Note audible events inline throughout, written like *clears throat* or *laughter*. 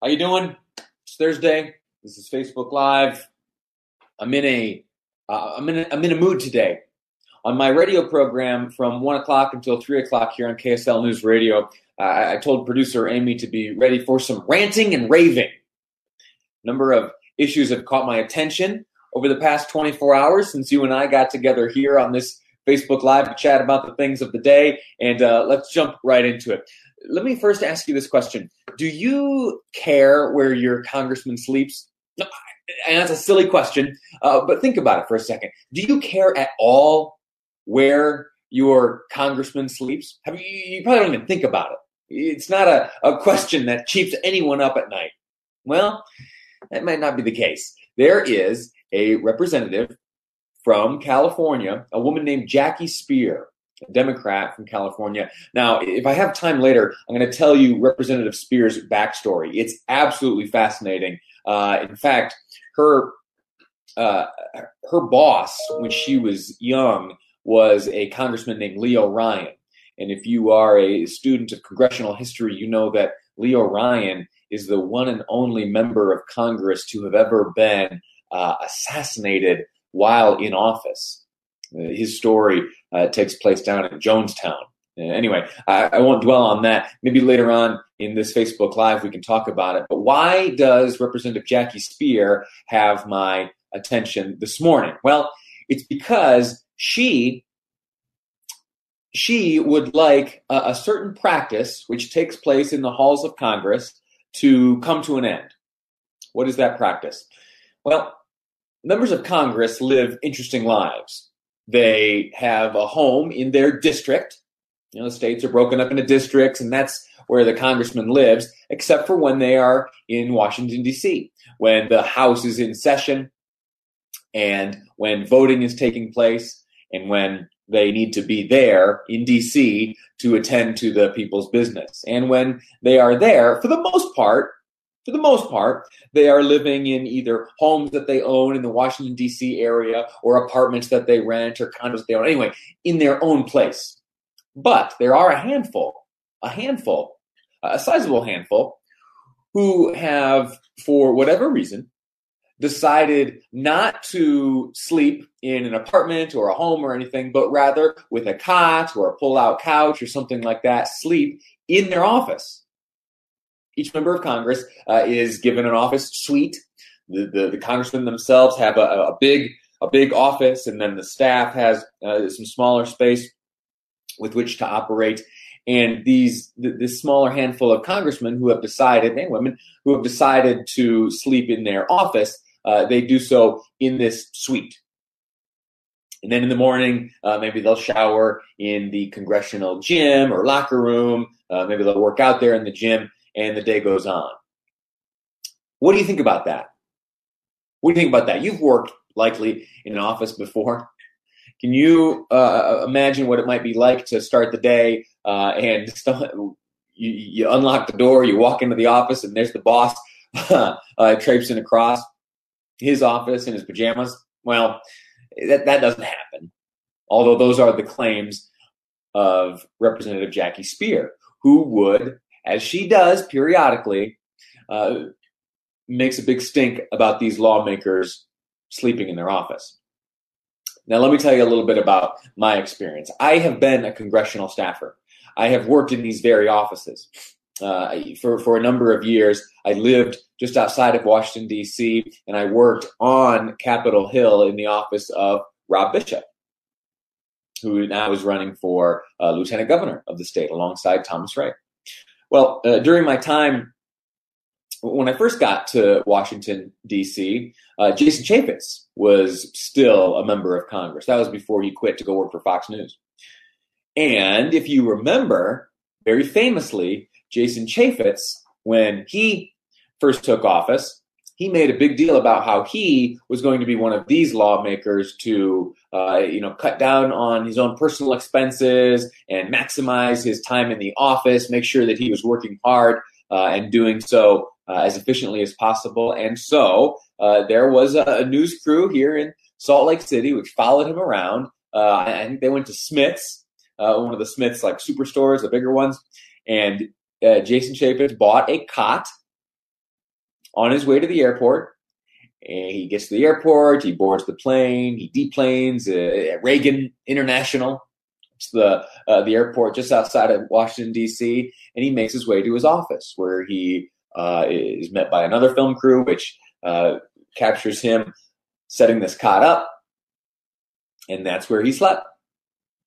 How you doing? It's Thursday. This is Facebook Live. I'm in a uh, I'm in a, I'm in a mood today. On my radio program from one o'clock until three o'clock here on KSL News Radio, uh, I told producer Amy to be ready for some ranting and raving. A number of issues have caught my attention over the past 24 hours since you and I got together here on this Facebook Live to chat about the things of the day. And uh, let's jump right into it. Let me first ask you this question Do you care where your congressman sleeps? And that's a silly question, uh, but think about it for a second. Do you care at all where your congressman sleeps? Have you, you probably don't even think about it. It's not a, a question that keeps anyone up at night. Well, that might not be the case. There is a representative from California, a woman named Jackie Speier, a Democrat from California. Now, if I have time later, I'm going to tell you Representative Speier's backstory. It's absolutely fascinating. Uh, in fact, her uh, her boss, when she was young, was a congressman named Leo Ryan. And if you are a student of congressional history, you know that Leo Ryan is the one and only member of Congress to have ever been uh, assassinated while in office. Uh, his story uh, takes place down in Jonestown. Uh, anyway, I, I, won't dwell on that. Maybe later on in this Facebook Live we can talk about it. But why does Representative Jackie Speier have my attention this morning? Well, it's because she she would like a, a certain practice which takes place in the halls of Congress to come to an end. What is that practice? Well, members of Congress live interesting lives. They have a home in their district. You know, the states are broken up into districts, and that's where the congressman lives, except for when they are in Washington, D.C., when the House is in session, and when voting is taking place, and when they need to be there in DC to attend to the people's business. And when they are there, for the most part, for the most part, they are living in either homes that they own in the Washington, D.C. area or apartments that they rent or condos they own. Anyway, in their own place. But there are a handful, a handful, a sizable handful, who have, for whatever reason, decided not to sleep in an apartment or a home or anything, but rather with a cot or a pull out couch or something like that, sleep in their office. Each member of Congress uh, is given an office suite. The, the, the congressmen themselves have a, a, big a big office, and then the staff has uh, some smaller space with which to operate. And these this smaller handful of congressmen who have decided, and women who have decided to sleep in their office, uh, they do so in this suite. And then in the morning, uh, maybe they'll shower in the congressional gym or locker room. Uh, maybe they'll work out there in the gym, and the day goes on. What do you think about that? What do you think about that? You've worked likely in an office before. Can you uh, imagine what it might be like to start the day uh, and *laughs* you, you, unlock the door, you walk into the office, and there's the boss *laughs* uh, traipsing across his office in his pajamas. Well, that, that doesn't happen. Although those are the claims of Representative Jackie Speier, who would, as she does periodically, uh, makes a big stink about these lawmakers sleeping in their office. Now, let me tell you a little bit about my experience. I have been a congressional staffer. I have worked in these very offices uh, for, for a number of years. I lived just outside of Washington, D.C., and I worked on Capitol Hill in the office of Rob Bishop, who now is running for uh, lieutenant governor of the state alongside Thomas Wright. Well, uh, during my time, when I first got to Washington, D.C., uh, Jason Chaffetz was still a member of Congress. That was before he quit to go work for Fox News. And if you remember, very famously, Jason Chaffetz, when he first took office, he made a big deal about how he was going to be one of these lawmakers to, uh, you know, cut down on his own personal expenses and maximize his time in the office, make sure that he was working hard uh, and doing so uh, as efficiently as possible. And so uh, there was a, a, news crew here in Salt Lake City which followed him around. Uh, I think they went to Smith's, uh, one of the Smith's like superstores, the bigger ones, and Jason Chaffetz bought a cot on his way to the airport. And he gets to the airport, he boards the plane, he deplanes uh, at Reagan International. It's the uh, the airport just outside of Washington D.C. and he makes his way to his office where he uh, is met by another film crew, which uh, captures him setting this cot up, and that's where he slept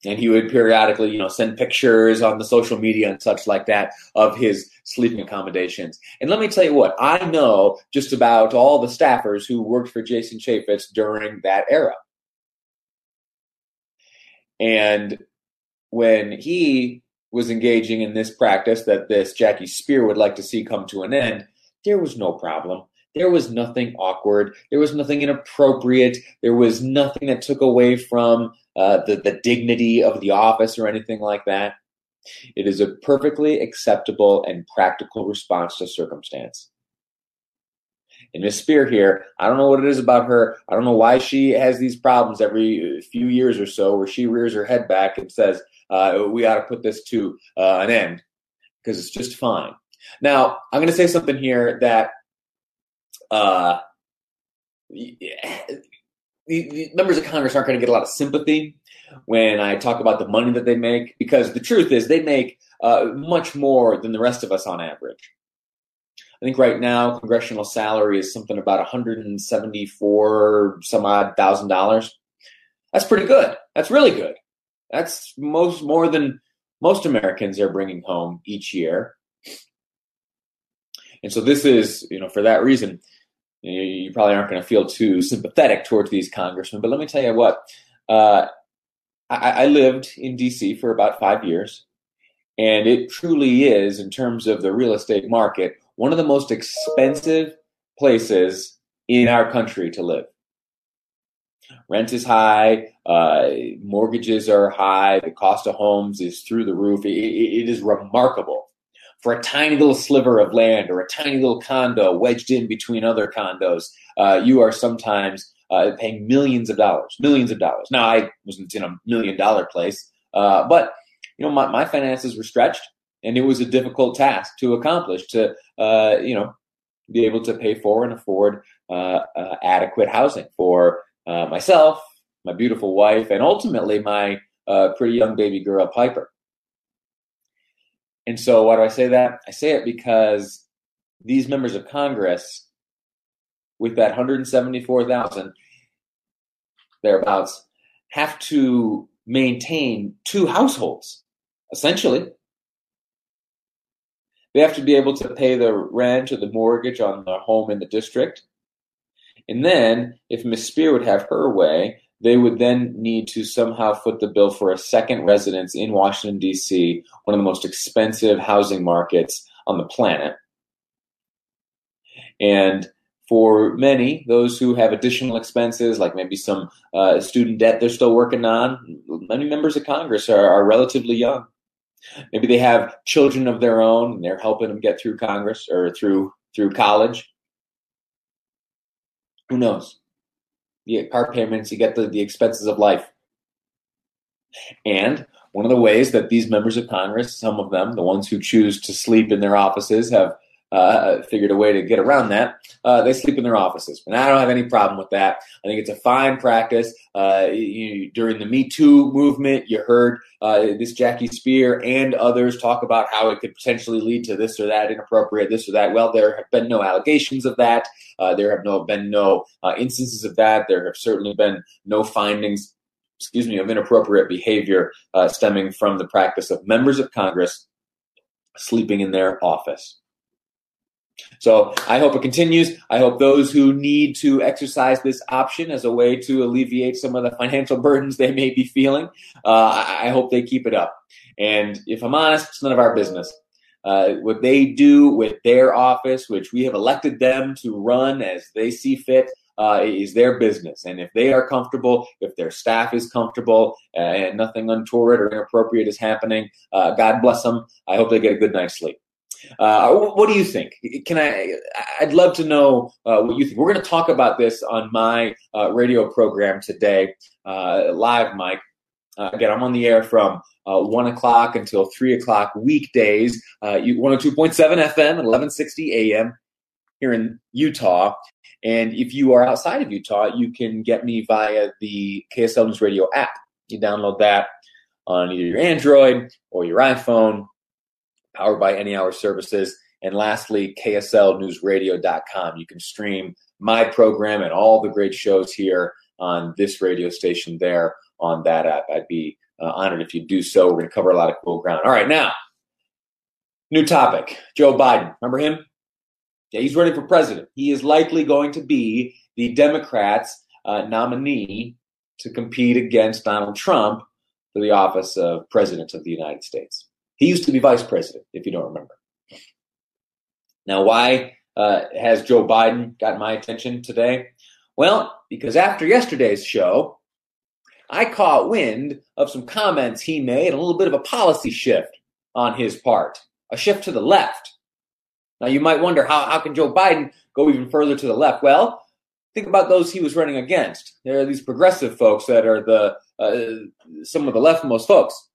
and he would periodically, you know, send pictures on the social media and such like that of his sleeping accommodations. And let me tell you what, I know just about all the staffers who worked for Jason Chaffetz during that era. And when he was engaging in this practice that this Jackie Speier would like to see come to an end, there was no problem. There was nothing awkward. There was nothing inappropriate. There was nothing that took away from uh, the, the dignity of the office or anything like that. It is a perfectly acceptable and practical response to circumstance. And Miss Speier here, I don't know what it is about her. I don't know why she has these problems every few years or so where she rears her head back and says, uh, we ought to put this to uh, an end because it's just fine. Now, I'm going to say something here that uh, the, the members of Congress aren't going to get a lot of sympathy when I talk about the money that they make, because the truth is they make uh, much more than the rest of us on average. I think right now congressional salary is something about 174 some odd thousand dollars. That's pretty good. That's really good. That's most more than most Americans are bringing home each year. And so this is, you know, for that reason, you, you probably aren't going to feel too sympathetic towards these congressmen. But let me tell you what, uh, I, I lived in D.C. for about five years, and it truly is, in terms of the real estate market, one of the most expensive places in our country to live. Rent is high, uh, mortgages are high, the cost of homes is through the roof. it, it is remarkable for a tiny little sliver of land or a tiny little condo wedged in between other condos, uh, you are sometimes uh, paying millions of dollars, millions of dollars. Now, I wasn't in a million dollar place, uh, but you know, my, my, finances were stretched, and it was a difficult task to accomplish to, uh, you know, be able to pay for and afford uh, uh, adequate housing for myself, my beautiful wife, and ultimately my pretty young baby girl, Piper. And so, why do I say that? I say it because these members of Congress, with that 174,000 thereabouts, have to maintain two households, essentially. They have to be able to pay the rent or the mortgage on the home in the district. And then, if Miss Speier would have her way, they would then need to somehow foot the bill for a second residence in Washington, D.C., one of the most expensive housing markets on the planet. And for many, those who have additional expenses, like maybe some uh, student debt they're still working on, many members of Congress are, are relatively young. Maybe they have children of their own and they're helping them get through Congress or through through college. Who knows? You get car payments, you get the, the expenses of life. And one of the ways that these members of Congress, some of them, the ones who choose to sleep in their offices, have uh, figured a way to get around that. Uh, they sleep in their offices, and I don't have any problem with that. I think it's a fine practice. Uh, you, during the Me Too movement, you heard uh, this Jackie Speier and others talk about how it could potentially lead to this or that inappropriate, this or that. Well, there have been no allegations of that. Uh, there have no been no uh, instances of that. There have certainly been no findings. Excuse me, of inappropriate behavior stemming from the practice of members of Congress sleeping in their office. So I hope it continues. I hope those who need to exercise this option as a way to alleviate some of the financial *laughs* burdens they may be feeling, uh, I hope they keep it up. And if I'm honest, it's none of our business. Uh, what they do with their office, which we have elected them to run as they see fit, uh, is their business. And if they are comfortable, if their staff is comfortable, uh, and nothing untoward or inappropriate is happening, uh, God bless them. I hope they get a good night's sleep. Uh, what do you think? Can I? I'd love to know uh, what you think. We're going to talk about this on my uh, radio program today, uh, live, Mic. Uh, again, I'm on the air from uh, one o'clock until three o'clock weekdays. you 102.7 FM, 1160 AM here in Utah. And if you are outside of Utah, you can get me via the KSL News Radio app. You download that on either your Android or your iPhone powered by Any Hour Services. And lastly, KSLNewsRadio.com. You can stream my program and all the great shows here on this radio station there on that app. I'd be uh, honored if you do so. We're going to cover a lot of cool ground. All right, now, new topic Joe Biden. Remember him? Yeah, he's running for president. He is likely going to be the Democrats' uh, nominee to compete against Donald Trump for the office of President of the United States. He used to be vice president, if you don't remember. Now, why uh, has Joe Biden got my attention today? Well, because after yesterday's show, I caught wind of some comments he made, a little bit of a policy shift on his part, a shift to the left. Now, you might wonder how, how can Joe Biden go even further to the left? Well, think about those he was running against. There are these progressive folks that are the uh, some of the leftmost folks.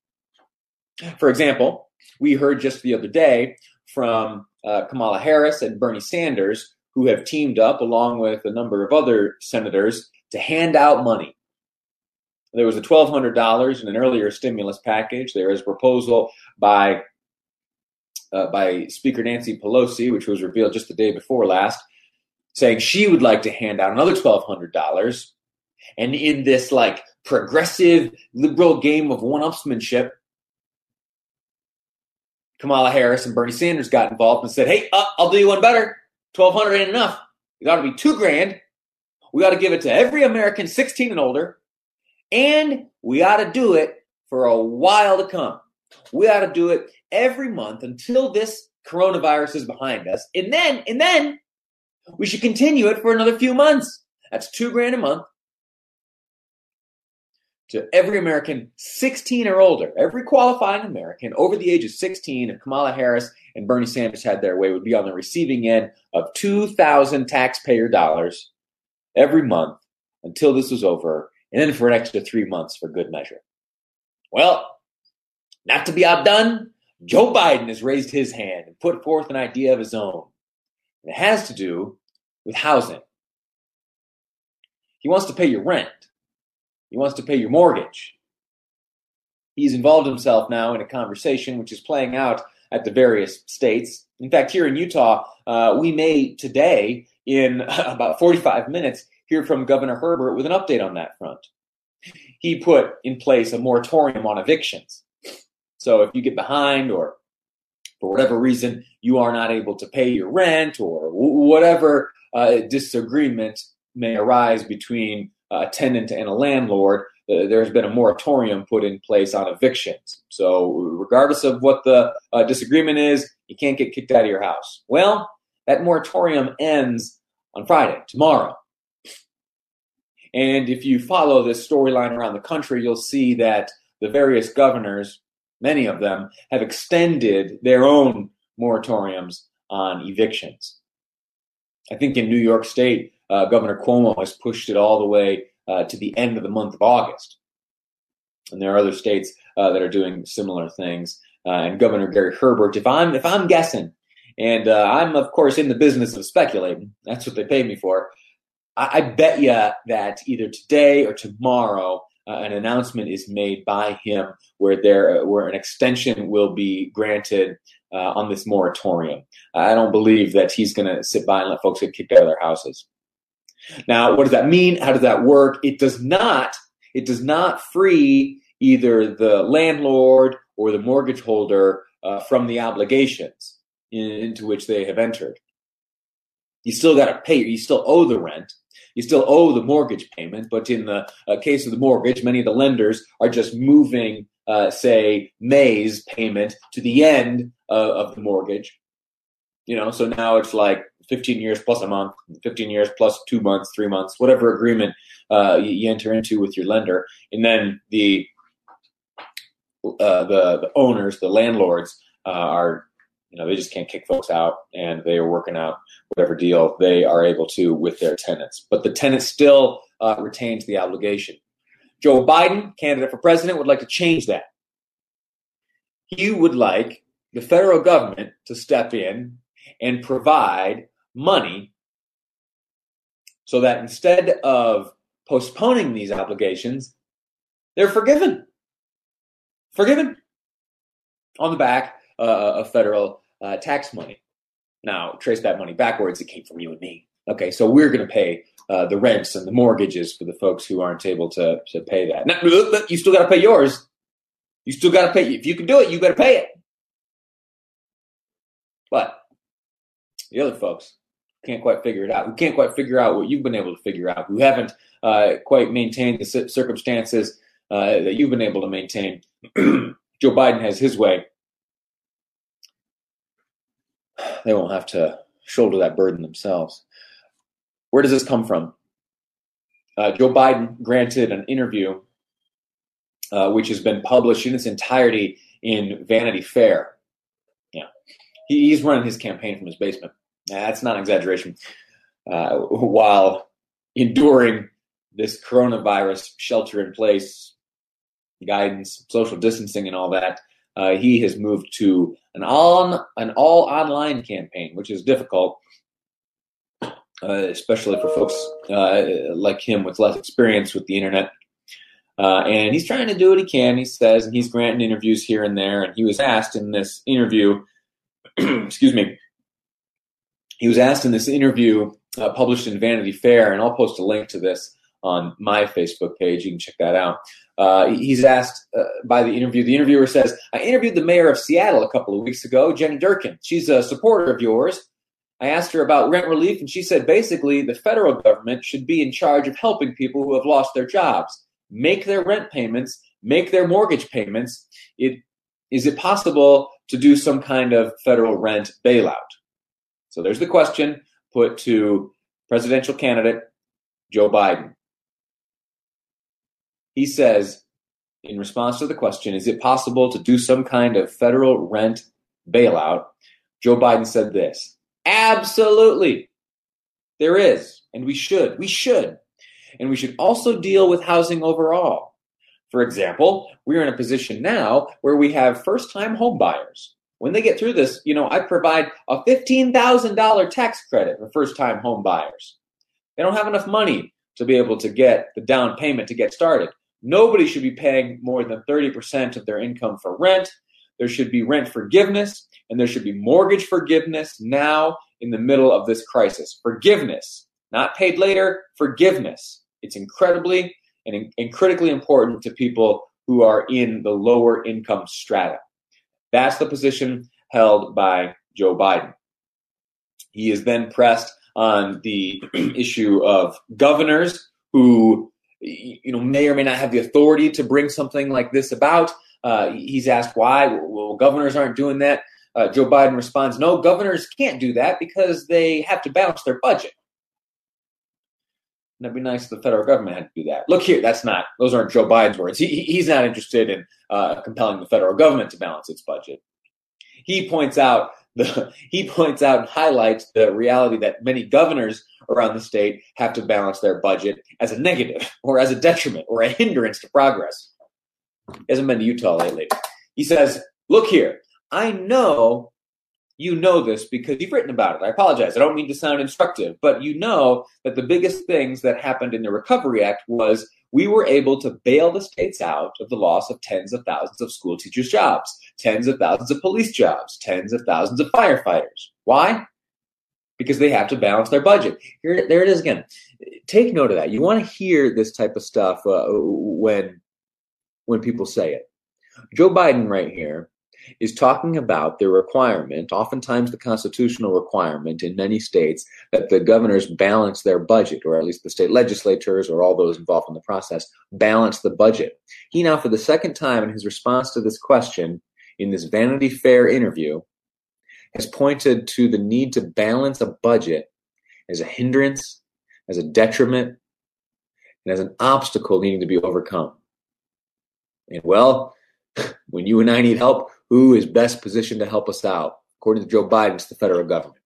For example, we heard just the other day from uh, Kamala Harris and Bernie Sanders, who have teamed up along with a number of other senators to hand out money. There was a $1,200 in an earlier stimulus package. There is a proposal by uh, by Speaker Nancy Pelosi, which was revealed just the day before last, saying she would like to hand out another $1,200. And in this like progressive liberal game of one-upsmanship, Kamala Harris and Bernie Sanders got involved and said, "Hey, uh, I'll do you one better. Twelve hundred ain't enough. It ought to be two grand. We ought to give it to every American 16 and older, and we ought to do it for a while to come. We ought to do it every month until this coronavirus is behind us, and then and then we should continue it for another few months. That's two grand a month to every American 16 or older, every qualifying American over the age of 16, if Kamala Harris and Bernie Sanders had their way, would be on the receiving end of 2,000 taxpayer dollars every month until this was over, and then for an extra three months for good measure. Well, not to be outdone, Joe Biden has raised his hand and put forth an idea of his own. And it has to do with housing. He wants to pay your rent. He wants to pay your mortgage. He's involved himself now in a conversation which is playing out at the various states. In fact, here in Utah, uh, we may today, in *laughs* about 45 minutes, hear from Governor Herbert with an update on that front. He put in place a moratorium on evictions. So if you get behind or for whatever reason you are not able to pay your rent or whatever uh, disagreement may arise between a tenant and a landlord, uh, there's been a moratorium put in place on evictions. So, regardless of what the uh, disagreement is, you can't get kicked out of your house. Well, that moratorium ends on Friday, tomorrow. And if you follow this storyline around the country, you'll see that the various governors, many of them, have extended their own moratoriums on evictions. I think in New York State, uh, Governor Cuomo has pushed it all the way uh, to the end of the month of August. And there are other states uh, that are doing similar things. Uh, and Governor Gary Herbert, if I'm if I'm guessing, and uh, I'm of course in the business of speculating, that's what they pay me for. I, I bet you that either today or tomorrow uh, an announcement is made by him where there where an extension will be granted on this moratorium. I don't believe that he's going to sit by and let folks get kicked out of their houses. Now, what does that mean? How does that work? It does not. It does not free either the landlord or the mortgage holder uh, from the obligations in, into which they have entered. You still got to pay. You still owe the rent. You still owe the mortgage payment. But in the uh, case of the mortgage, many of the lenders are just moving uh, say, May's payment to the end of, of the mortgage. You know, so now it's like 15 years plus a month, 15 years plus two months, three months, whatever agreement uh, you, you, enter into with your lender, and then the uh, the, the owners, the landlords, uh, are you know they just can't kick folks out, and they are working out whatever deal they are able to with their tenants. But the tenant still uh, retains the obligation. Joe Biden, candidate for president, would like to change that. He would like the federal government to step in and provide money so that instead of postponing these obligations, they're forgiven. Forgiven on the back uh, of federal uh, tax money. Now, trace that money backwards, it came from you and me. Okay, so we're going to pay uh, the rents and the mortgages for the folks who aren't able to, to pay that. Now, you still got to pay yours. You still got to pay. If you can do it, you got to pay it. But the other folks can't quite figure it out. Who can't quite figure out what you've been able to figure out. Who haven't uh, quite maintained the circumstances uh, that you've been able to maintain. *clears throat* Joe Biden has his way. They won't have to shoulder that burden themselves. Where does this come from? Uh, Joe Biden granted an interview, uh, which has been published in its entirety in Vanity Fair. Yeah, he, he's running his campaign from his basement. That's not an exaggeration. Uh, while enduring this coronavirus shelter in place guidance, social distancing, and all that, uh, he has moved to an on an all online campaign, which is difficult, uh, especially for folks uh, like him with less experience with the internet. Uh, and he's trying to do what he can, he says, and he's granting interviews here and there. And he was asked in this interview, *clears throat* excuse me, he was asked in this interview uh, published in Vanity Fair, and I'll post a link to this on my Facebook page. You can check that out. Uh, he's asked uh, by the interview. The interviewer says, I interviewed the mayor of Seattle a couple of weeks ago, Jenny Durkan. She's a supporter of yours. I asked her about rent relief, and she said basically the federal government should be in charge of helping people who have lost their jobs, make their rent payments, make their mortgage payments. It, is it possible to do some kind of federal rent bailout? So there's the question put to presidential candidate Joe Biden. He says, in response to the question, is it possible to do some kind of federal rent bailout? Joe Biden said this Absolutely. There is, and we should. We should. And we should also deal with housing overall. For example, we're in a position now where we have first time homebuyers. When they get through this, you know, I provide a $15,000 tax credit for first time home buyers. They don't have enough money to be able to get the down payment to get started. Nobody should be paying more than 30% of their income for rent. There should be rent forgiveness and there should be mortgage forgiveness now in the middle of this crisis. Forgiveness, not paid later, forgiveness. It's incredibly and, and critically important to people who are in the lower income strata. That's the position held by Joe Biden. He is then pressed on the *clears throat* issue of governors who you know may or may not have the authority to bring something like this about. Uh, he's asked why. Well, governors aren't doing that. Uh, Joe Biden responds, "No, governors can't do that because they have to balance their budget." And it'd be nice if the federal government had to do that. Look here, that's not; those aren't Joe Biden's words. He, he's not interested in uh, compelling the federal government to balance its budget. He points out the *laughs* he points out and highlights the reality that many governors around the state have to balance their budget as a negative or as a detriment or a hindrance to progress. He hasn't been to Utah lately. He says, Look here, I know you know this because you've written about it. I apologize. I don't mean to sound instructive, but you know that the biggest things that happened in the Recovery Act was we were able to bail the states out of the loss of tens of thousands of school teachers' jobs, tens of thousands of police jobs, tens of thousands of firefighters. Why? because they have to balance their budget. Here, there it is again. Take note of that. You want to hear this type of stuff uh, when when people say it. Joe Biden, right here, is talking about the requirement, oftentimes the constitutional requirement in many states, that the governors balance their budget, or at least the state legislatures or all those involved in the process balance the budget. He now, for the second time in his response to this question in this Vanity Fair interview, has pointed to the need to balance a budget as a hindrance, as a detriment, and as an obstacle needing to be overcome. And well, *laughs* when you and I need help, who is best positioned to help us out? According to Joe Biden, it's the federal government.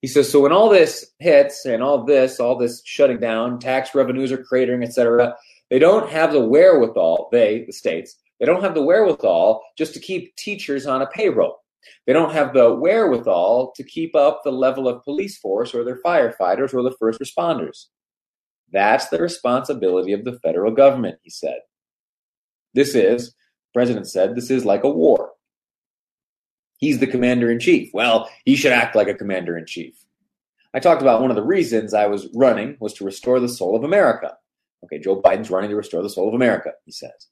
He says, so when all this hits and all this, all this shutting down, tax revenues are cratering, et cetera, they don't have the wherewithal, they, the states, they don't have the wherewithal just to keep teachers on a payroll. They don't have the wherewithal to keep up the level of police force or their firefighters or the first responders. That's the responsibility of the federal government, he said. This is, president said, this is like a war. He's the commander in chief. Well, he should act like a commander in chief. I talked about one of the reasons I was running was to restore the soul of America. Okay, Joe Biden's running to restore the soul of America, he says.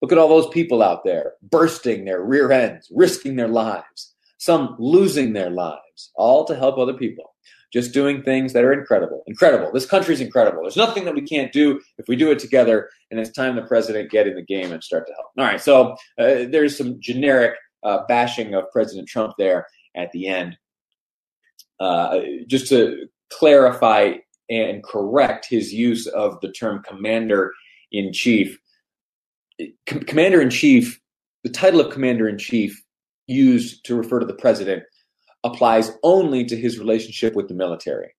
Look at all those people out there bursting their rear ends, risking their lives, some losing their lives, all to help other people. Just doing things that are incredible. Incredible. This country's incredible. There's nothing that we can't do if we do it together. And it's time the president get in the game and start to help. All right. So uh, there's some generic uh, bashing of President Trump there at the end. Uh, just to clarify and correct his use of the term commander in chief com- commander in chief, the title of commander in chief used to refer to the president applies only to his relationship with the military.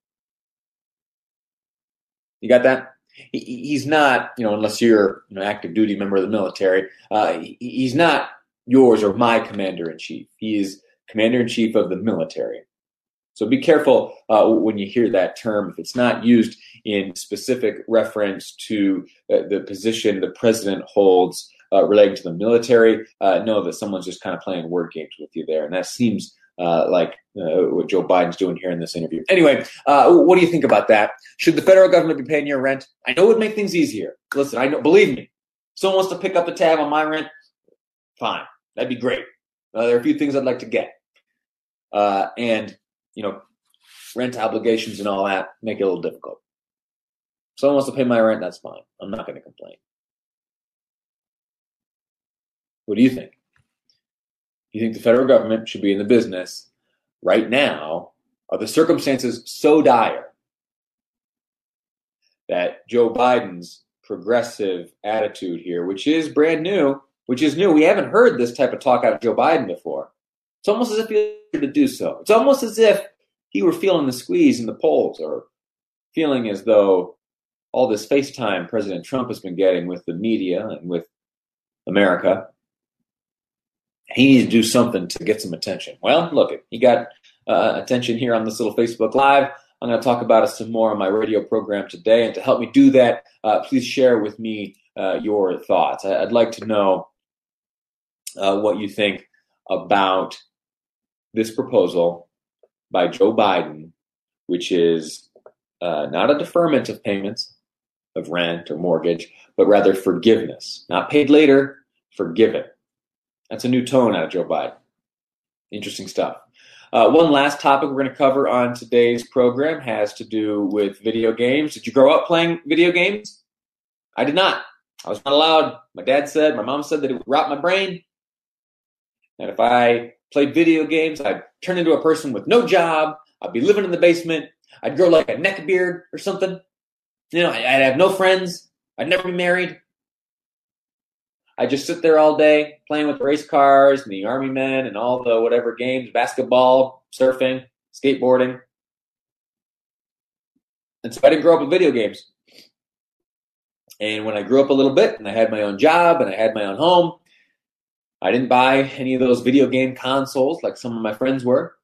You got that? he's not, you know, unless you're an active duty member of the military, uh, he's not yours or my commander in chief. He is commander in chief of the military. So be careful uh, when you hear that term. If it's not used in specific reference to uh, the position the president holds uh, relating to the military, uh, know that someone's just kind of playing word games with you there. And that seems uh, like uh, what Joe Biden's doing here in this interview. Anyway, what do you think about that? Should the federal government be paying your rent? I know it would make things easier. Listen, I know, believe me, someone wants to pick up the tab on my rent, fine. That'd be great. Uh, there are a few things I'd like to get. Uh, and, you know, rent obligations and all that make it a little difficult someone wants to pay my rent, that's fine. I'm not going to complain. What do you think? You think the federal government should be in the business right now? Are the circumstances so dire that Joe Biden's progressive attitude here, which is brand new, which is new, we haven't heard this type of talk out of Joe Biden before. It's almost as if he to do so. It's almost as if he were feeling the squeeze in the polls or feeling as though all this FaceTime President Trump has been getting with the media and with America. He needs to do something to get some attention. Well, look, he got uh, attention here on this little Facebook Live. I'm going to talk about it some more on my radio program today. And to help me do that, uh, please share with me uh, your thoughts. I'd like to know uh, what you think about this proposal by Joe Biden, which is uh, not a deferment of payments, of rent or mortgage, but rather forgiveness. Not paid later, forgiven. That's a new tone out of Joe Biden. Interesting stuff. Uh, one last topic we're going to cover on today's program has to do with video games. Did you grow up playing video games? I did not. I was not allowed. My dad said, my mom said that it would rot my brain. And if I played video games, I'd turn into a person with no job. I'd be living in the basement. I'd grow like a neck beard or something. You know, I'd have no friends. I'd never be married. I'd just sit there all day playing with race cars and the army men and all the whatever games, basketball, surfing, skateboarding. And so I didn't grow up with video games. And when I grew up a little bit and I had my own job and I had my own home, I didn't buy any of those video game consoles like some of my friends were.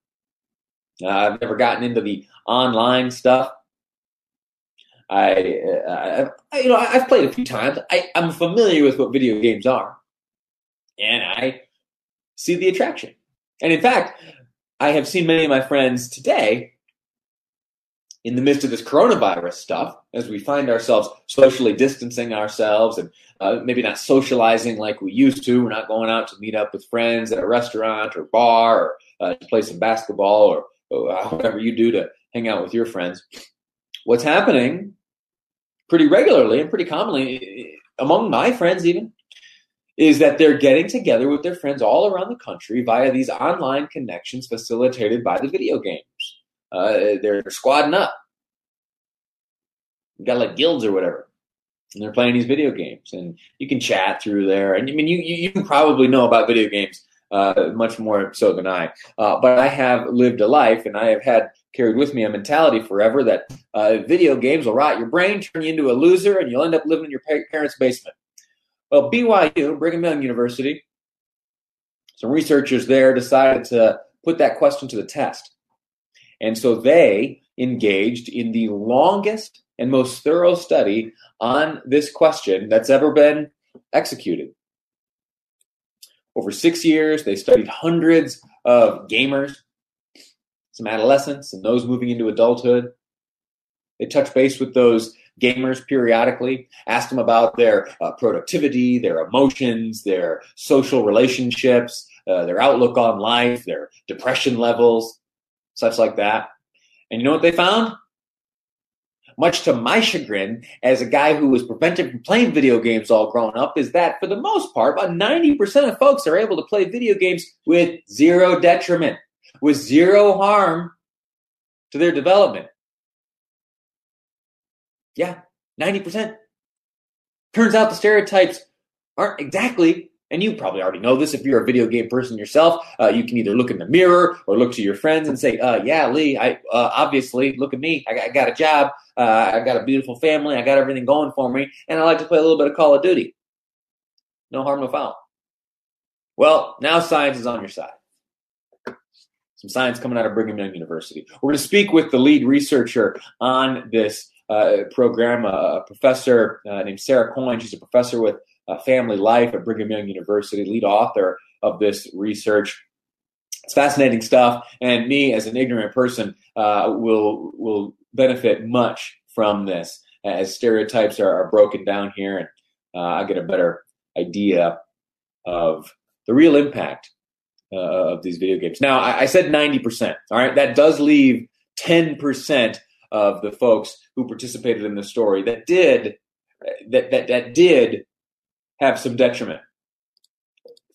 Uh, I've never gotten into the online stuff. I, uh, I, you know, I've played a few times. I, I'm familiar with what video games are, and I see the attraction. And in fact, I have seen many of my friends today in the midst of this coronavirus stuff, as we find ourselves socially distancing ourselves and uh, maybe not socializing like we used to, we're not going out to meet up with friends at a restaurant or bar or uh, to play some basketball or, or whatever you do to hang out with your friends. What's happening pretty regularly and pretty commonly among my friends, even, is that they're getting together with their friends all around the country via these online connections facilitated by the video games. Uh, they're squadding up. You got like guilds or whatever. And they're playing these video games, and you can chat through there. And I mean, you you, you probably know about video games uh, much more so than I. Uh, but I have lived a life, and I have had carried with me a mentality forever that uh, video games will rot your brain, turn you into a loser, and you'll end up living in your parents' basement. Well, BYU, Brigham Young University, some researchers there decided to put that question to the test. And so they engaged in the longest and most thorough study on this question that's ever been executed. Over six years, they studied hundreds of gamers, some adolescents, and those moving into adulthood. They touched base with those gamers periodically, asked them about their uh, productivity, their emotions, their social relationships, uh, their outlook on life, their depression levels, such like that. And you know what they found? Much to my chagrin, as a guy who was prevented from playing video games all grown up, is that for the most part, about 90% of folks are able to play video games with zero detriment, with zero harm to their development. Yeah, 90%. Turns out the stereotypes aren't exactly and you probably already know this if you're a video game person yourself. Uh, you can either look in the mirror or look to your friends and say, uh, "Yeah, Lee, I uh, obviously look at me. I, I got a job. Uh, I got a beautiful family. I got everything going for me, and I like to play a little bit of Call of Duty. No harm, no foul." Well, now science is on your side. Some science coming out of Brigham Young University. We're going to speak with the lead researcher on this uh, program, a professor uh, named Sarah Coyne. She's a professor with uh, Family Life at Brigham Young University, lead author of this research. It's fascinating stuff, and me as an ignorant person uh, will will benefit much from this as stereotypes are, are broken down here, and uh, I get a better idea of the real impact uh, of these video games. Now, I, I said ninety percent. All right, that does leave ten percent of the folks who participated in the story that did that that that did have some detriment.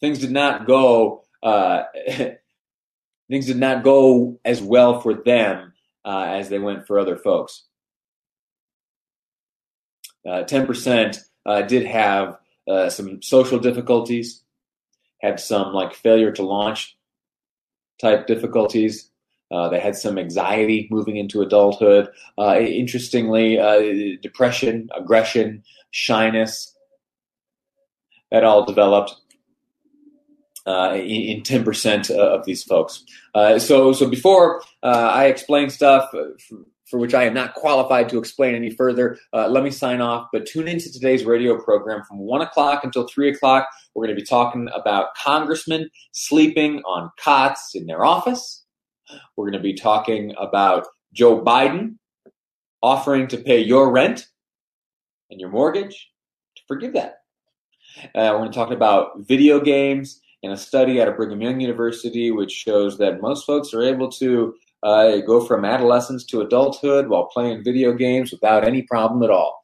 Things did not go. Uh, *laughs* things did not go as well for them uh, as they went for other folks. Uh, ten percent uh, did have uh, some social difficulties, had some like failure to launch type difficulties. Uh, they had some anxiety moving into adulthood. interestingly, depression, aggression, shyness, that all developed uh, in ten percent of these folks. Uh, so, so before uh, I explain stuff for, which I am not qualified to explain any further, uh, let me sign off. But tune into today's radio program from one o'clock until three o'clock. We're going to be talking about congressmen sleeping on cots in their office. We're going to be talking about Joe Biden offering to pay your rent and your mortgage to forgive that. Uh, we're going to talk about video games and a study out of Brigham Young University, which shows that most folks are able to uh, go from adolescence to adulthood while playing video games without any problem at all.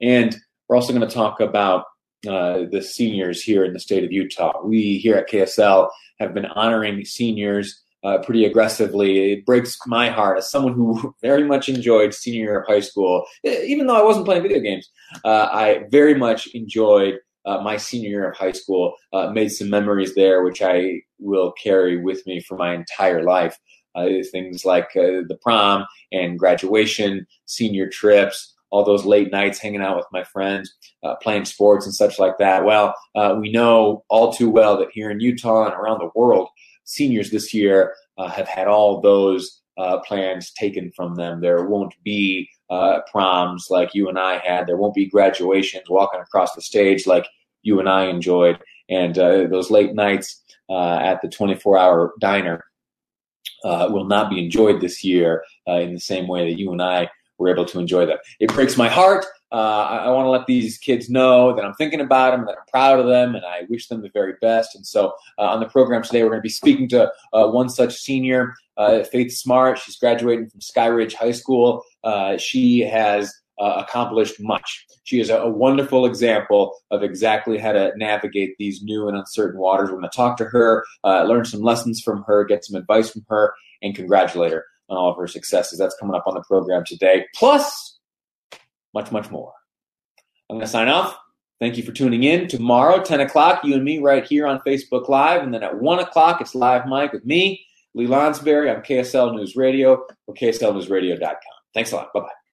And we're also going to talk about uh, the seniors here in the state of Utah. We here at KSL have been honoring seniors uh, pretty aggressively. It breaks my heart as someone who *laughs* very much enjoyed senior year of high school, even though I wasn't playing video games. Uh, I very much enjoyed uh, my senior year of high school, uh, made some memories there, which I will carry with me for my entire life. Uh, things like uh, the prom and graduation, senior trips, all those late nights hanging out with my friends, uh, playing sports and such like that. Well, uh, we know all too well that here in Utah and around the world, seniors this year have had all those plans taken from them. There won't be uh, proms like you and I had. There won't be graduations walking across the stage like you and I enjoyed, and uh, those late nights uh, at the 24 hour diner uh, will not be enjoyed this year uh, in the same way that you and I were able to enjoy them. It breaks my heart. Uh, I, I want to let these kids know that I'm thinking about them, that I'm proud of them, and I wish them the very best. And so, uh, on the program today, we're going to be speaking to uh, one such senior, uh, Faith Smart. She's graduating from Skyridge High School. she has accomplished much. She is a, a, wonderful example of exactly how to navigate these new and uncertain waters. We're going to talk to her, learn some lessons from her, get some advice from her, and congratulate her on all of her successes. That's coming up on the program today. Plus, much, much more. I'm going to sign off. Thank you for tuning in. Tomorrow, 10 o'clock, you and me right here on Facebook Live. And then at 1 o'clock, it's Live Mic with me, Lee Lonsberry on KSL News Radio or KSLNewsRadio.com. Thanks a lot. Bye bye.